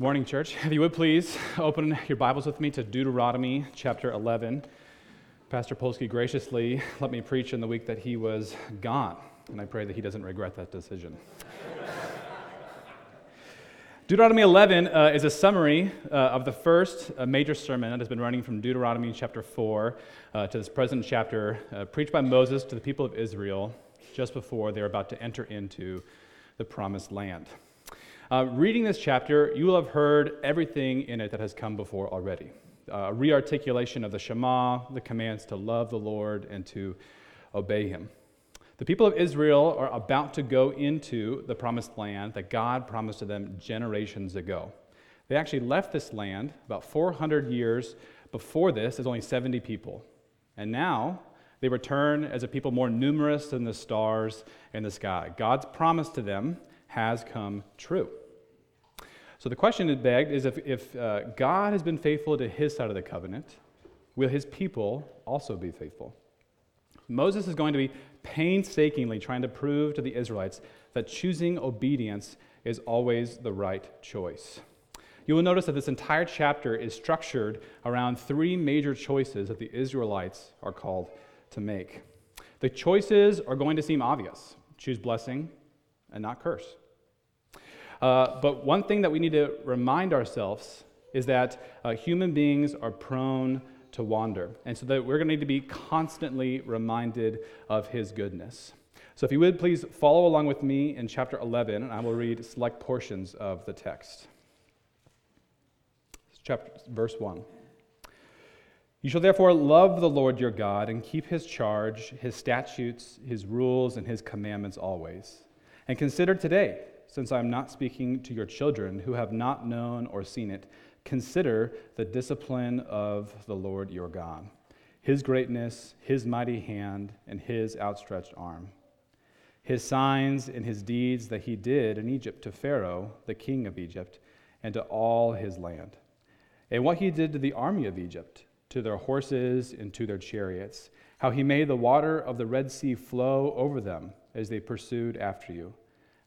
Morning, church. If you would please open your Bibles with me to Deuteronomy chapter 11. Pastor Polsky graciously let me preach in the week that he was gone, and I pray that he doesn't regret that decision. Deuteronomy 11 uh, is a summary uh, of the first uh, major sermon that has been running from Deuteronomy chapter 4 uh, to this present chapter, uh, preached by Moses to the people of Israel just before they are about to enter into the promised land. Uh, reading this chapter, you will have heard everything in it that has come before already. Uh, rearticulation of the Shema, the commands to love the Lord and to obey Him. The people of Israel are about to go into the promised land that God promised to them generations ago. They actually left this land about 400 years before this as only 70 people. And now they return as a people more numerous than the stars in the sky. God's promise to them has come true. So the question it begged is if, if uh, God has been faithful to his side of the covenant, will his people also be faithful? Moses is going to be painstakingly trying to prove to the Israelites that choosing obedience is always the right choice. You will notice that this entire chapter is structured around three major choices that the Israelites are called to make. The choices are going to seem obvious choose blessing and not curse. Uh, but one thing that we need to remind ourselves is that uh, human beings are prone to wander. And so that we're going to need to be constantly reminded of his goodness. So if you would please follow along with me in chapter 11, and I will read select portions of the text. Chapter, verse 1. You shall therefore love the Lord your God and keep his charge, his statutes, his rules, and his commandments always. And consider today since I am not speaking to your children who have not known or seen it, consider the discipline of the Lord your God, his greatness, his mighty hand, and his outstretched arm, his signs and his deeds that he did in Egypt to Pharaoh, the king of Egypt, and to all his land, and what he did to the army of Egypt, to their horses and to their chariots, how he made the water of the Red Sea flow over them as they pursued after you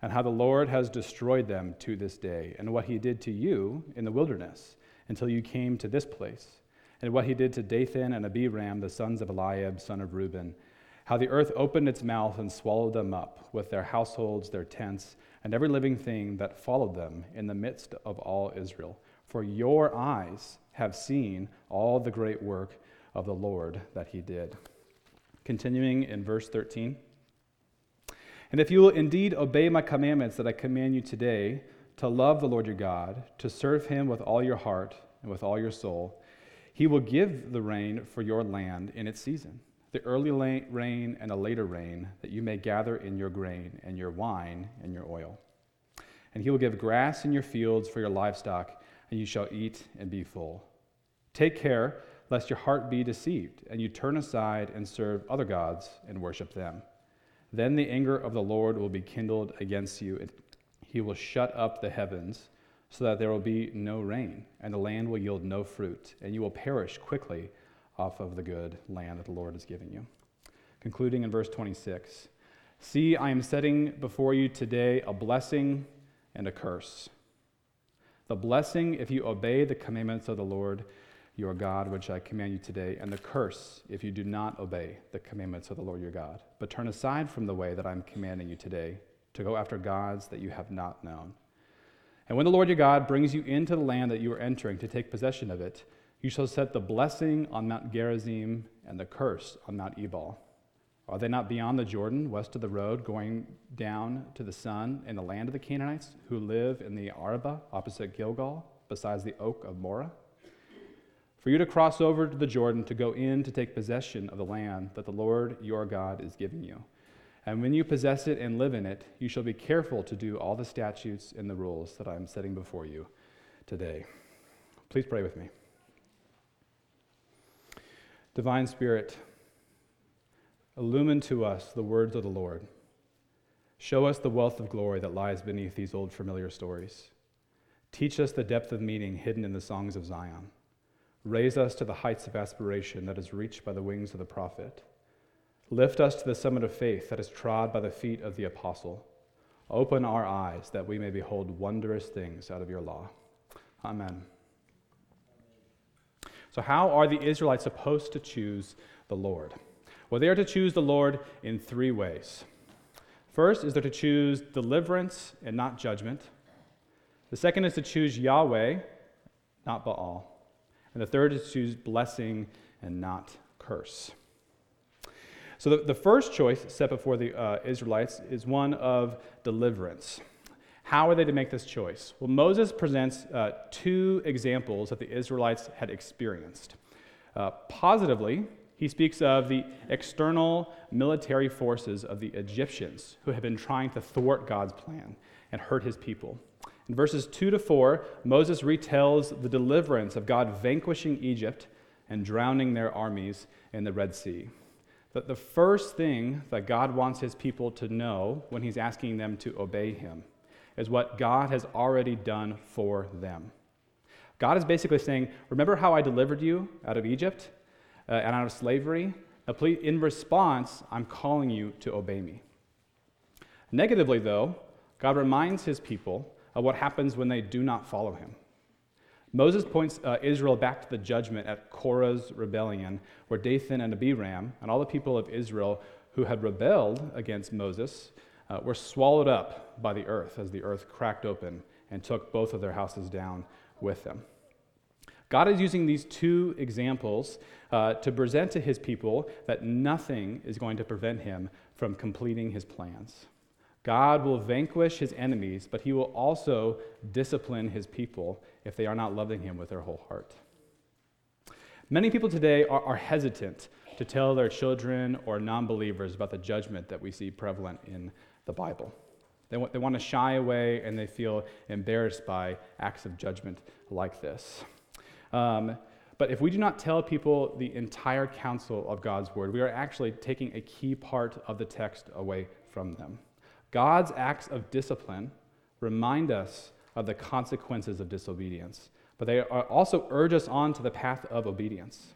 and how the Lord has destroyed them to this day, and what he did to you in the wilderness until you came to this place, and what he did to Dathan and Abiram, the sons of Eliab, son of Reuben, how the earth opened its mouth and swallowed them up, with their households, their tents, and every living thing that followed them in the midst of all Israel. For your eyes have seen all the great work of the Lord that he did. Continuing in verse 13. And if you will indeed obey my commandments that I command you today, to love the Lord your God, to serve him with all your heart and with all your soul, he will give the rain for your land in its season, the early rain and a later rain, that you may gather in your grain and your wine and your oil. And he will give grass in your fields for your livestock, and you shall eat and be full. Take care lest your heart be deceived, and you turn aside and serve other gods and worship them. Then the anger of the Lord will be kindled against you, and he will shut up the heavens so that there will be no rain, and the land will yield no fruit, and you will perish quickly off of the good land that the Lord has given you. Concluding in verse 26 See, I am setting before you today a blessing and a curse. The blessing if you obey the commandments of the Lord your God, which I command you today, and the curse if you do not obey the commandments of the Lord your God, but turn aside from the way that I'm commanding you today to go after gods that you have not known. And when the Lord your God brings you into the land that you are entering to take possession of it, you shall set the blessing on Mount Gerizim and the curse on Mount Ebal. Are they not beyond the Jordan, west of the road, going down to the sun in the land of the Canaanites who live in the Arabah opposite Gilgal, besides the oak of Moreh? For you to cross over to the Jordan to go in to take possession of the land that the Lord your God is giving you. And when you possess it and live in it, you shall be careful to do all the statutes and the rules that I am setting before you today. Please pray with me. Divine Spirit, illumine to us the words of the Lord. Show us the wealth of glory that lies beneath these old familiar stories. Teach us the depth of meaning hidden in the songs of Zion. Raise us to the heights of aspiration that is reached by the wings of the prophet. Lift us to the summit of faith that is trod by the feet of the apostle. Open our eyes that we may behold wondrous things out of your law. Amen. So, how are the Israelites supposed to choose the Lord? Well, they are to choose the Lord in three ways. First is they're to choose deliverance and not judgment. The second is to choose Yahweh, not Baal. And the third is to choose blessing and not curse. So the, the first choice set before the uh, Israelites is one of deliverance. How are they to make this choice? Well, Moses presents uh, two examples that the Israelites had experienced. Uh, positively, he speaks of the external military forces of the Egyptians who had been trying to thwart God's plan and hurt his people. In verses 2 to 4, Moses retells the deliverance of God vanquishing Egypt and drowning their armies in the Red Sea. That the first thing that God wants his people to know when he's asking them to obey him is what God has already done for them. God is basically saying, Remember how I delivered you out of Egypt? uh, and out of slavery. In response, I'm calling you to obey me. Negatively, though, God reminds his people what happens when they do not follow him. Moses points uh, Israel back to the judgment at Korah's rebellion, where Dathan and Abiram and all the people of Israel who had rebelled against Moses uh, were swallowed up by the earth as the earth cracked open and took both of their houses down with them. God is using these two examples uh, to present to his people that nothing is going to prevent him from completing his plans. God will vanquish his enemies, but he will also discipline his people if they are not loving him with their whole heart. Many people today are, are hesitant to tell their children or non believers about the judgment that we see prevalent in the Bible. They want, they want to shy away and they feel embarrassed by acts of judgment like this. Um, but if we do not tell people the entire counsel of God's word, we are actually taking a key part of the text away from them. God's acts of discipline remind us of the consequences of disobedience, but they also urge us on to the path of obedience.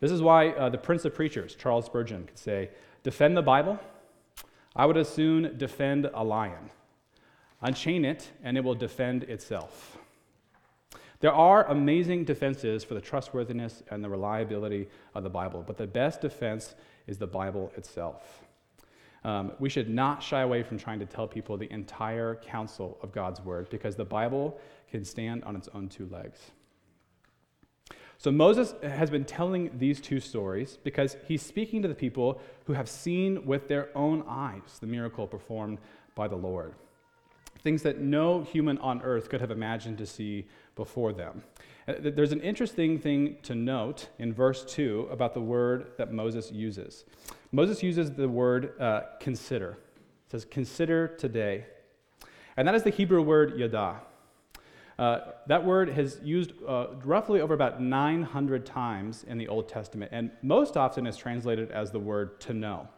This is why uh, the Prince of Preachers, Charles Spurgeon, could say, Defend the Bible? I would as soon defend a lion. Unchain it, and it will defend itself. There are amazing defenses for the trustworthiness and the reliability of the Bible, but the best defense is the Bible itself. Um, we should not shy away from trying to tell people the entire counsel of God's word because the Bible can stand on its own two legs. So Moses has been telling these two stories because he's speaking to the people who have seen with their own eyes the miracle performed by the Lord. Things that no human on earth could have imagined to see before them. There's an interesting thing to note in verse 2 about the word that Moses uses. Moses uses the word uh, consider. It says, consider today. And that is the Hebrew word yada. Uh, that word has used uh, roughly over about 900 times in the Old Testament, and most often is translated as the word to know.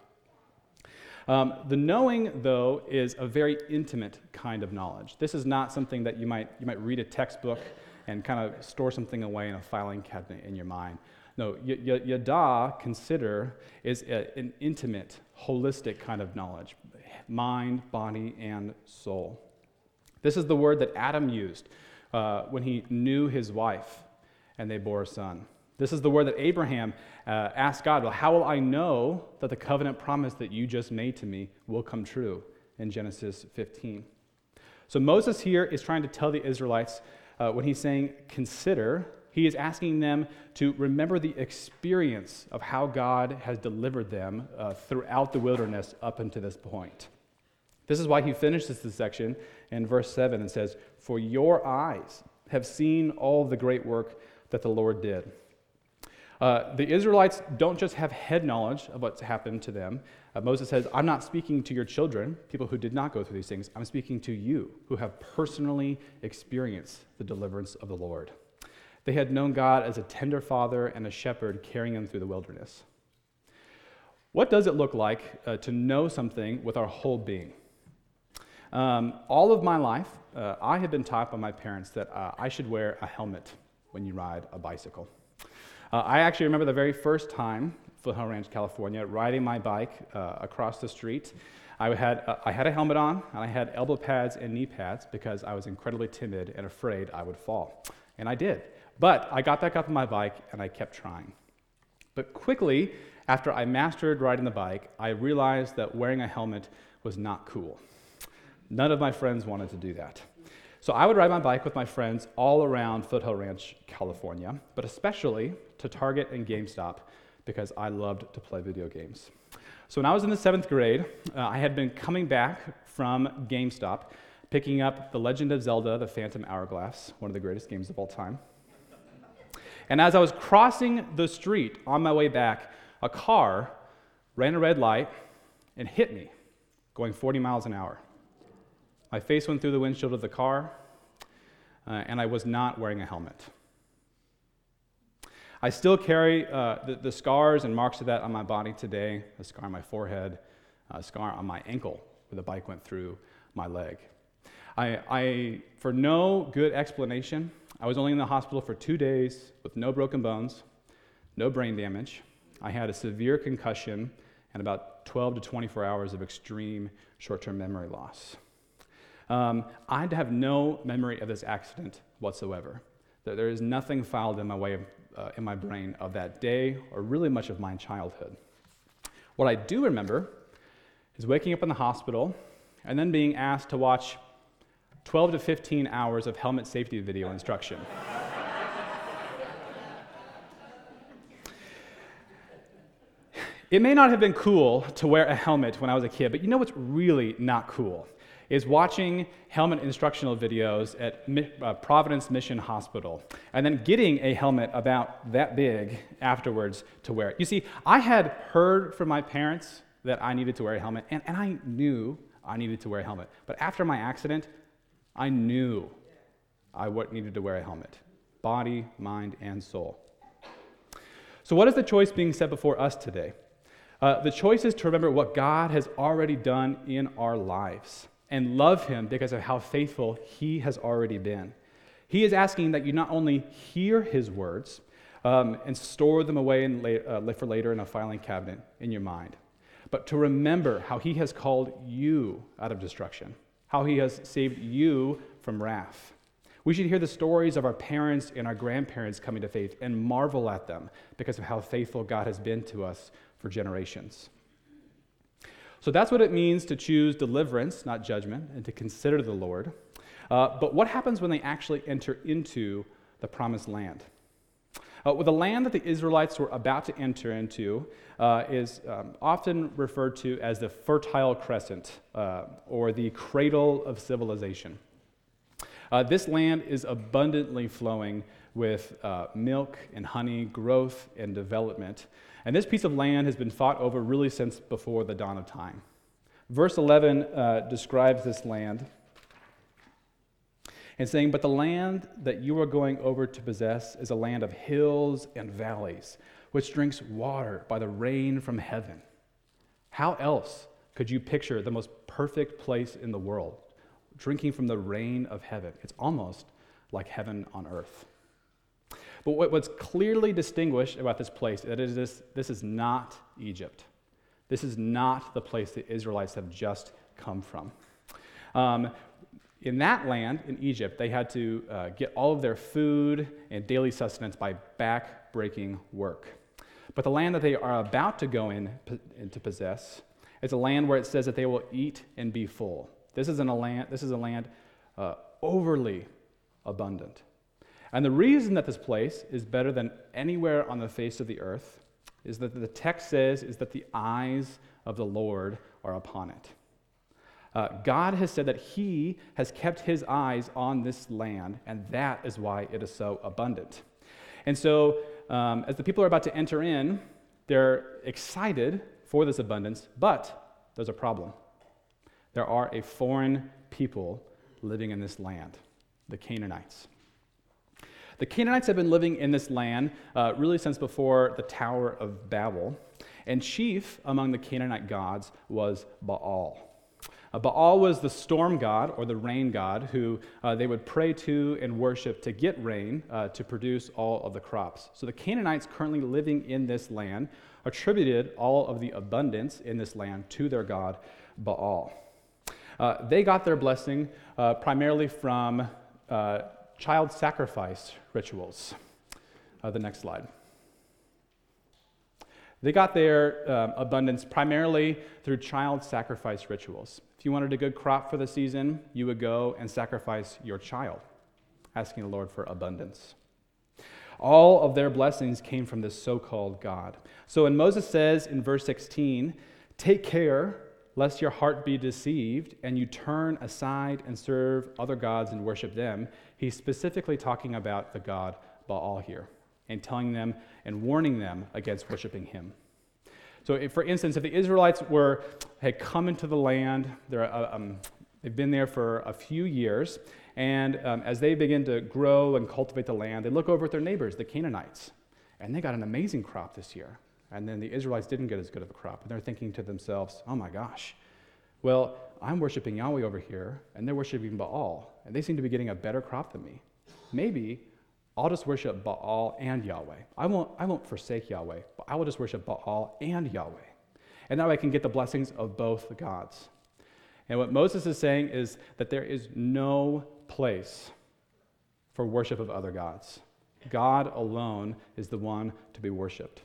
Um, the knowing, though, is a very intimate kind of knowledge. This is not something that you might, you might read a textbook and kind of store something away in a filing cabinet in your mind. No, y- y- yada, consider, is a, an intimate, holistic kind of knowledge mind, body, and soul. This is the word that Adam used uh, when he knew his wife and they bore a son. This is the word that Abraham uh, asked God, Well, how will I know that the covenant promise that you just made to me will come true in Genesis 15? So Moses here is trying to tell the Israelites uh, when he's saying consider, he is asking them to remember the experience of how God has delivered them uh, throughout the wilderness up until this point. This is why he finishes this section in verse 7 and says, For your eyes have seen all the great work that the Lord did. Uh, the Israelites don't just have head knowledge of what's happened to them. Uh, Moses says, I'm not speaking to your children, people who did not go through these things. I'm speaking to you who have personally experienced the deliverance of the Lord. They had known God as a tender father and a shepherd carrying them through the wilderness. What does it look like uh, to know something with our whole being? Um, all of my life, uh, I have been taught by my parents that uh, I should wear a helmet when you ride a bicycle. Uh, I actually remember the very first time, Foothill Ranch, California, riding my bike uh, across the street. I had, uh, I had a helmet on, and I had elbow pads and knee pads because I was incredibly timid and afraid I would fall. And I did. But I got back up on my bike and I kept trying. But quickly, after I mastered riding the bike, I realized that wearing a helmet was not cool. None of my friends wanted to do that. So I would ride my bike with my friends all around Foothill Ranch, California, but especially to Target and GameStop because I loved to play video games. So when I was in the seventh grade, uh, I had been coming back from GameStop, picking up The Legend of Zelda The Phantom Hourglass, one of the greatest games of all time. And as I was crossing the street on my way back, a car ran a red light and hit me, going 40 miles an hour. My face went through the windshield of the car, uh, and I was not wearing a helmet. I still carry uh, the, the, scars and marks of that on my body today a scar on my forehead, a scar on my ankle where the bike went through my leg. I, I, for no good explanation, I was only in the hospital for two days with no broken bones, no brain damage. I had a severe concussion and about 12 to 24 hours of extreme short term memory loss. Um, I have no memory of this accident whatsoever. There is nothing filed in my, way of, uh, in my brain of that day or really much of my childhood. What I do remember is waking up in the hospital and then being asked to watch 12 to 15 hours of helmet safety video instruction. it may not have been cool to wear a helmet when I was a kid, but you know what's really not cool? Is watching helmet instructional videos at uh, Providence Mission Hospital and then getting a helmet about that big afterwards to wear it. You see, I had heard from my parents that I needed to wear a helmet, and, and I knew I needed to wear a helmet. But after my accident, I knew I needed to wear a helmet body, mind, and soul. So, what is the choice being set before us today? Uh, the choice is to remember what God has already done in our lives and love Him because of how faithful He has already been. He is asking that you not only hear His words um, and store them away la- uh, for later in a filing cabinet in your mind, but to remember how He has called you out of destruction how he has saved you from wrath. We should hear the stories of our parents and our grandparents coming to faith and marvel at them because of how faithful God has been to us for generations. So that's what it means to choose deliverance, not judgment, and to consider the Lord. Uh, but what happens when they actually enter into the promised land? Uh, well, the land that the Israelites were about to enter into uh, is um, often referred to as the Fertile Crescent uh, or the cradle of civilization. Uh, this land is abundantly flowing with uh, milk and honey, growth and development. And this piece of land has been fought over really since before the dawn of time. Verse 11 uh, describes this land and saying, But the land that you are going over to possess is a land of hills and valleys, which drinks water by the rain from heaven. How else could you picture the most perfect place in the world, drinking from the rain of heaven? It's almost like heaven on earth. But what's clearly distinguished about this place is that this is not Egypt. This is not the place the Israelites have just come from. Um, in that land, in Egypt, they had to uh, get all of their food and daily sustenance by back-breaking work. But the land that they are about to go in to possess is a land where it says that they will eat and be full. This is, a land, this is a land uh, overly abundant. And the reason that this place is better than anywhere on the face of the earth is that the text says is that the eyes of the Lord are upon it. Uh, God has said that He has kept His eyes on this land, and that is why it is so abundant. And so, um, as the people are about to enter in, they're excited for this abundance, but there's a problem. There are a foreign people living in this land, the Canaanites. The Canaanites have been living in this land uh, really since before the Tower of Babel, and chief among the Canaanite gods was Baal. Uh, Baal was the storm god or the rain god who uh, they would pray to and worship to get rain uh, to produce all of the crops. So the Canaanites currently living in this land attributed all of the abundance in this land to their god Baal. Uh, they got their blessing uh, primarily from uh, child sacrifice rituals. Uh, the next slide. They got their um, abundance primarily through child sacrifice rituals. If you wanted a good crop for the season, you would go and sacrifice your child, asking the Lord for abundance. All of their blessings came from this so called God. So when Moses says in verse 16, Take care lest your heart be deceived and you turn aside and serve other gods and worship them, he's specifically talking about the God Baal here and telling them and warning them against worshiping him. So, if, for instance, if the Israelites were had come into the land, uh, um, they've been there for a few years, and um, as they begin to grow and cultivate the land, they look over at their neighbors, the Canaanites, and they got an amazing crop this year. And then the Israelites didn't get as good of a crop, and they're thinking to themselves, "Oh my gosh, well, I'm worshiping Yahweh over here, and they're worshiping Baal, and they seem to be getting a better crop than me. Maybe I'll just worship Baal and Yahweh. I won't, I won't forsake Yahweh, but I will just worship Baal and Yahweh. And now I can get the blessings of both the gods. And what Moses is saying is that there is no place for worship of other gods. God alone is the one to be worshiped.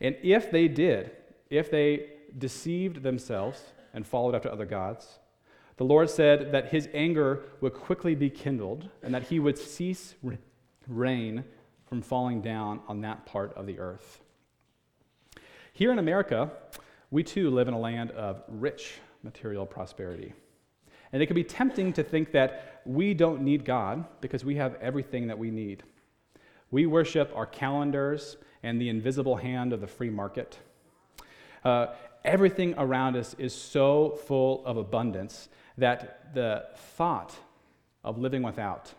And if they did, if they deceived themselves and followed after other gods, the Lord said that his anger would quickly be kindled and that he would cease rain from falling down on that part of the earth. Here in America, we too live in a land of rich material prosperity. And it can be tempting to think that we don't need God because we have everything that we need. We worship our calendars and the invisible hand of the free market. Uh, everything around us is so full of abundance that the thought of living without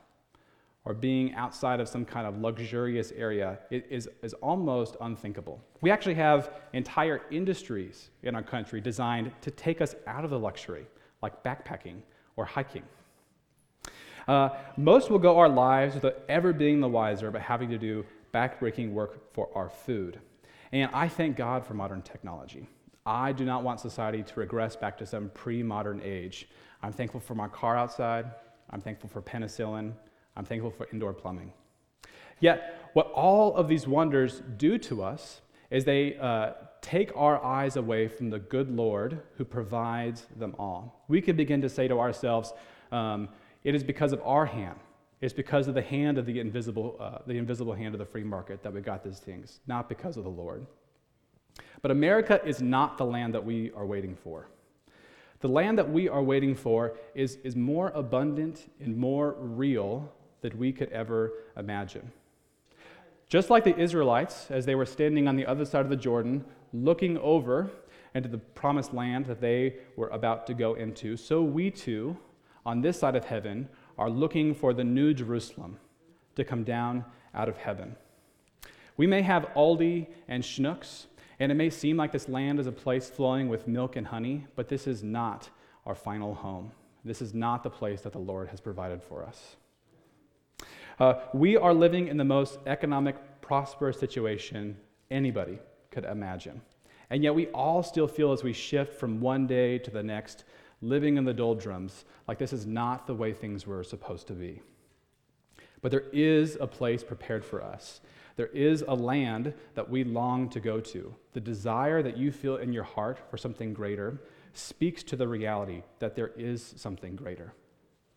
or being outside of some kind of luxurious area is, is almost unthinkable. We actually have entire industries in our country designed to take us out of the luxury, like backpacking or hiking. Uh, most will go our lives without ever being the wiser about having to do backbreaking work for our food. And I thank God for modern technology. I do not want society to regress back to some pre modern age. I'm thankful for my car outside. I'm thankful for penicillin. I'm thankful for indoor plumbing. Yet, what all of these wonders do to us is they uh, take our eyes away from the good Lord who provides them all. We can begin to say to ourselves, um, it is because of our hand. It's because of the hand of the invisible, uh, the invisible hand of the free market that we got these things, not because of the Lord. But America is not the land that we are waiting for. The land that we are waiting for is, is more abundant and more real than we could ever imagine. Just like the Israelites, as they were standing on the other side of the Jordan, looking over into the promised land that they were about to go into, so we too, on this side of heaven, are looking for the new Jerusalem to come down out of heaven. We may have Aldi and Schnucks, and it may seem like this land is a place flowing with milk and honey, but this is not our final home. This is not the place that the Lord has provided for us. Uh, we are living in the most economic, prosperous situation anybody could imagine. And yet we all still feel as we shift from one day to the next, living in the doldrums, like this is not the way things were supposed to be. But there is a place prepared for us. There is a land that we long to go to. The desire that you feel in your heart for something greater speaks to the reality that there is something greater.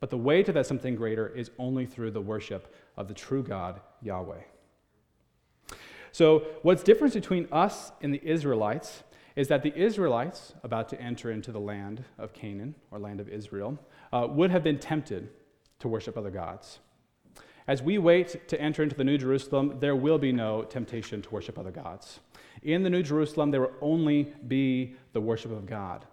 But the way to that something greater is only through the worship of the true God, Yahweh. So, what's different between us and the Israelites is that the Israelites, about to enter into the land of Canaan, or land of Israel, uh, would have been tempted to worship other gods. As we wait to enter into the New Jerusalem, there will be no temptation to worship other gods. In the New Jerusalem, there will only be the worship of God.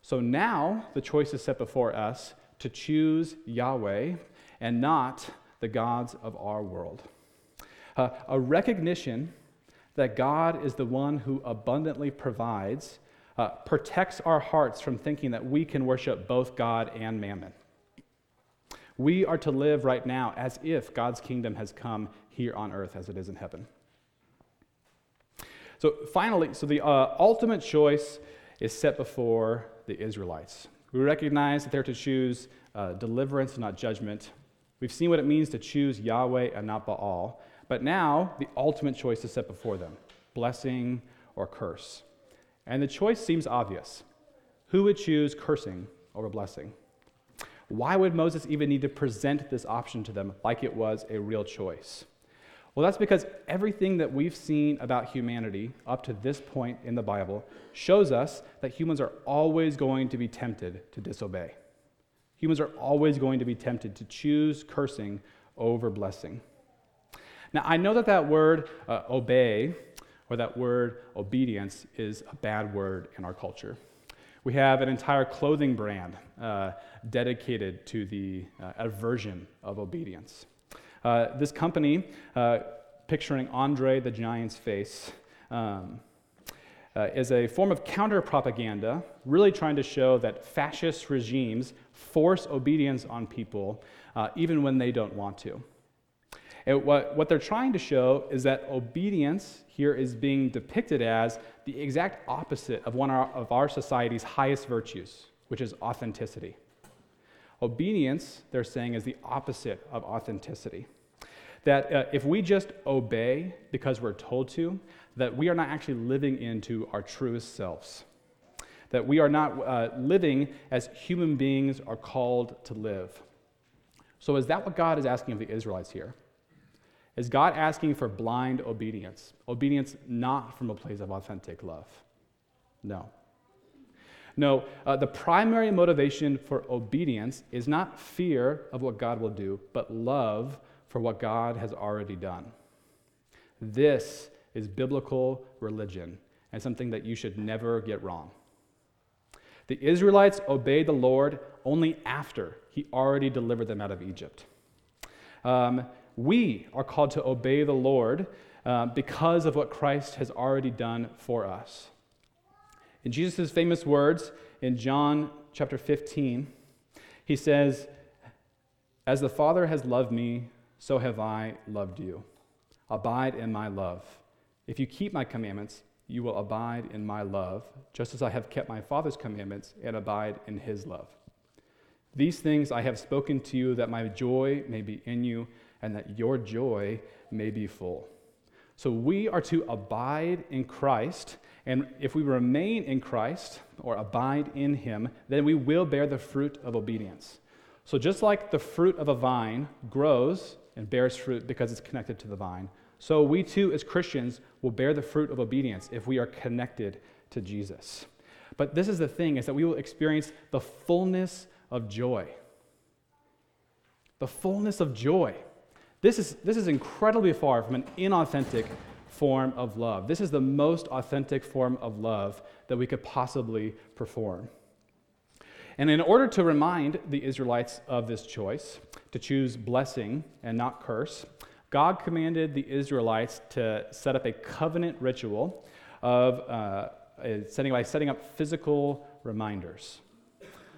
So now the choice is set before us to choose Yahweh and not the gods of our world. Uh, a recognition that God is the one who abundantly provides uh, protects our hearts from thinking that we can worship both God and mammon. We are to live right now as if God's kingdom has come here on earth as it is in heaven. So, finally, so the uh, ultimate choice is set before the Israelites. We recognize that they're to choose uh, deliverance, not judgment. We've seen what it means to choose Yahweh and not Baal, but now the ultimate choice is set before them blessing or curse. And the choice seems obvious. Who would choose cursing over blessing? Why would Moses even need to present this option to them like it was a real choice? Well, that's because everything that we've seen about humanity up to this point in the Bible shows us that humans are always going to be tempted to disobey. Humans are always going to be tempted to choose cursing over blessing. Now, I know that that word uh, obey or that word obedience is a bad word in our culture. We have an entire clothing brand uh, dedicated to the uh, aversion of obedience. Uh, this company, uh, picturing Andre the Giant's face, um, uh, is a form of counter propaganda, really trying to show that fascist regimes force obedience on people uh, even when they don't want to. And what, what they're trying to show is that obedience here is being depicted as the exact opposite of one of our society's highest virtues, which is authenticity. Obedience, they're saying, is the opposite of authenticity. That uh, if we just obey because we're told to, that we are not actually living into our truest selves. That we are not uh, living as human beings are called to live. So, is that what God is asking of the Israelites here? Is God asking for blind obedience? Obedience not from a place of authentic love? No. No, uh, the primary motivation for obedience is not fear of what God will do, but love for what God has already done. This is biblical religion and something that you should never get wrong. The Israelites obeyed the Lord only after he already delivered them out of Egypt. Um, we are called to obey the Lord uh, because of what Christ has already done for us. In Jesus' famous words in John chapter 15, he says, As the Father has loved me, so have I loved you. Abide in my love. If you keep my commandments, you will abide in my love, just as I have kept my Father's commandments and abide in his love. These things I have spoken to you that my joy may be in you and that your joy may be full. So we are to abide in Christ and if we remain in Christ or abide in Him, then we will bear the fruit of obedience. So, just like the fruit of a vine grows and bears fruit because it's connected to the vine, so we too, as Christians, will bear the fruit of obedience if we are connected to Jesus. But this is the thing is that we will experience the fullness of joy. The fullness of joy. This is, this is incredibly far from an inauthentic form of love. This is the most authentic form of love that we could possibly perform. And in order to remind the Israelites of this choice, to choose blessing and not curse, God commanded the Israelites to set up a covenant ritual of uh, setting, by setting up physical reminders.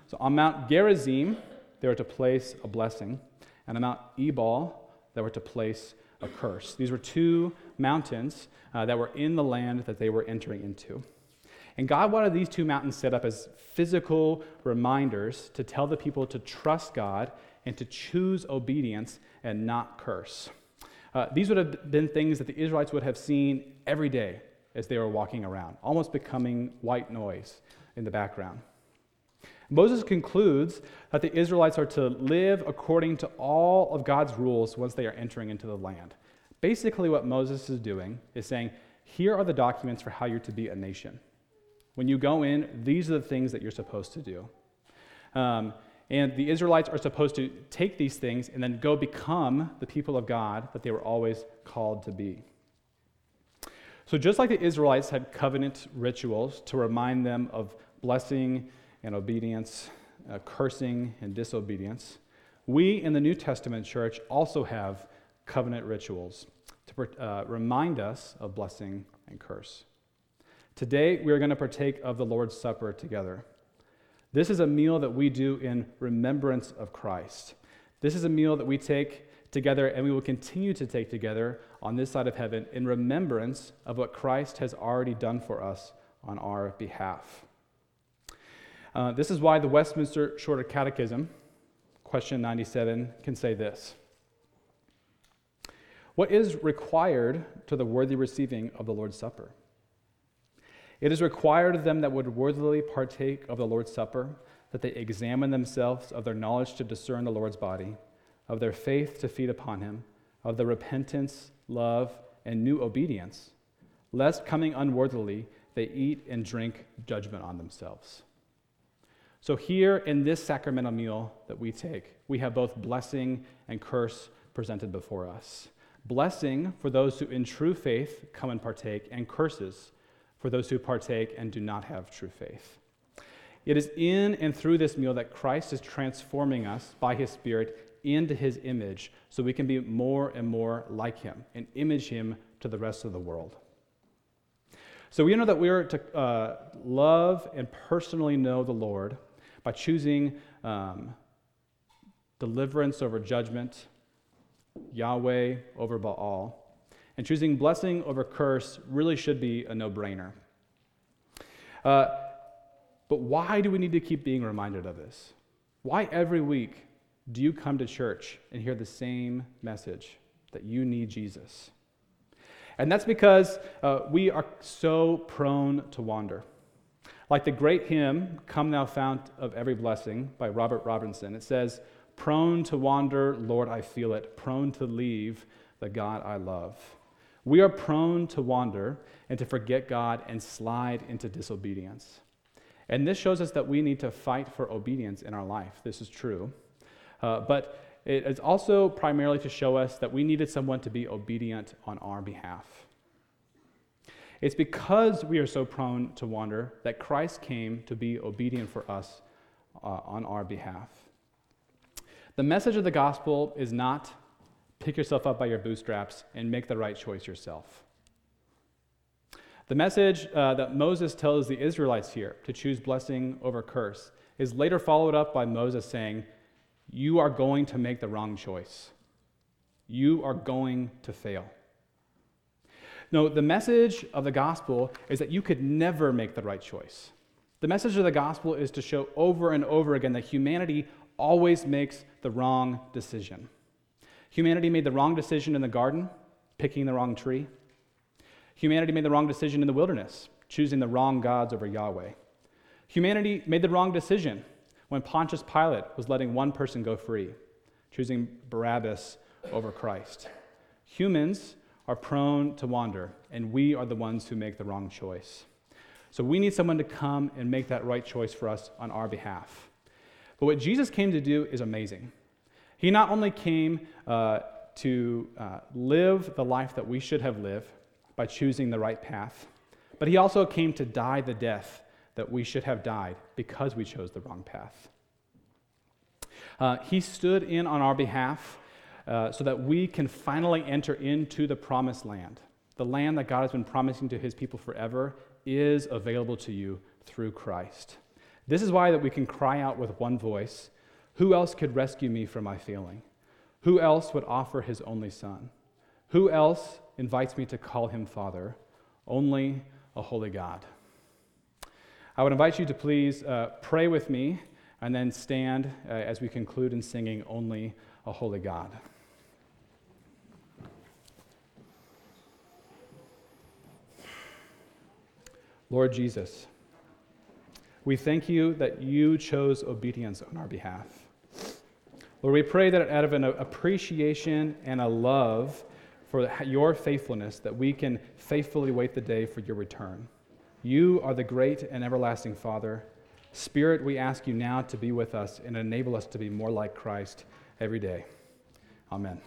So on Mount Gerizim, they were to place a blessing, and on Mount Ebal, they were to place a curse. These were two mountains uh, that were in the land that they were entering into. And God wanted these two mountains set up as physical reminders to tell the people to trust God and to choose obedience and not curse. Uh, these would have been things that the Israelites would have seen every day as they were walking around, almost becoming white noise in the background. Moses concludes that the Israelites are to live according to all of God's rules once they are entering into the land. Basically, what Moses is doing is saying, here are the documents for how you're to be a nation. When you go in, these are the things that you're supposed to do. Um, and the Israelites are supposed to take these things and then go become the people of God that they were always called to be. So, just like the Israelites had covenant rituals to remind them of blessing and obedience, uh, cursing and disobedience, we in the New Testament church also have covenant rituals to uh, remind us of blessing and curse. Today, we are going to partake of the Lord's Supper together. This is a meal that we do in remembrance of Christ. This is a meal that we take together and we will continue to take together on this side of heaven in remembrance of what Christ has already done for us on our behalf. Uh, this is why the Westminster Shorter Catechism question 97, can say this What is required to the worthy receiving of the Lord's Supper? It is required of them that would worthily partake of the Lord's Supper that they examine themselves of their knowledge to discern the Lord's body, of their faith to feed upon him, of the repentance, love, and new obedience, lest coming unworthily they eat and drink judgment on themselves. So, here in this sacramental meal that we take, we have both blessing and curse presented before us. Blessing for those who in true faith come and partake, and curses for those who partake and do not have true faith. It is in and through this meal that Christ is transforming us by his Spirit into his image so we can be more and more like him and image him to the rest of the world. So we know that we are to uh, love and personally know the Lord by choosing um, deliverance over judgment, Yahweh over Baal, and choosing blessing over curse really should be a no brainer. Uh, but why do we need to keep being reminded of this? Why every week do you come to church and hear the same message that you need Jesus? And that's because uh, we are so prone to wander. Like the great hymn, Come Thou Fount of Every Blessing by Robert Robinson, it says, Prone to wander, Lord, I feel it, prone to leave the God I love. We are prone to wander and to forget God and slide into disobedience. And this shows us that we need to fight for obedience in our life. This is true. Uh, but it is also primarily to show us that we needed someone to be obedient on our behalf. It's because we are so prone to wander that Christ came to be obedient for us uh, on our behalf. The message of the gospel is not pick yourself up by your bootstraps and make the right choice yourself. The message uh, that Moses tells the Israelites here to choose blessing over curse is later followed up by Moses saying, You are going to make the wrong choice. You are going to fail. No, the message of the gospel is that you could never make the right choice. The message of the gospel is to show over and over again that humanity always makes the wrong decision. Humanity made the wrong decision in the garden, picking the wrong tree. Humanity made the wrong decision in the wilderness, choosing the wrong gods over Yahweh. Humanity made the wrong decision when Pontius Pilate was letting one person go free, choosing Barabbas over Christ. Humans are prone to wander, and we are the ones who make the wrong choice. So we need someone to come and make that right choice for us on our behalf. But what Jesus came to do is amazing. He not only came uh, to uh, live the life that we should have lived, by choosing the right path. But he also came to die the death that we should have died because we chose the wrong path. Uh, he stood in on our behalf uh, so that we can finally enter into the promised land. The land that God has been promising to his people forever is available to you through Christ. This is why that we can cry out with one voice, who else could rescue me from my failing? Who else would offer his only son? Who else invites me to call him Father? Only a holy God. I would invite you to please uh, pray with me and then stand uh, as we conclude in singing Only a Holy God. Lord Jesus, we thank you that you chose obedience on our behalf. Lord, we pray that out of an appreciation and a love for your faithfulness that we can faithfully wait the day for your return. You are the great and everlasting Father. Spirit, we ask you now to be with us and enable us to be more like Christ every day. Amen.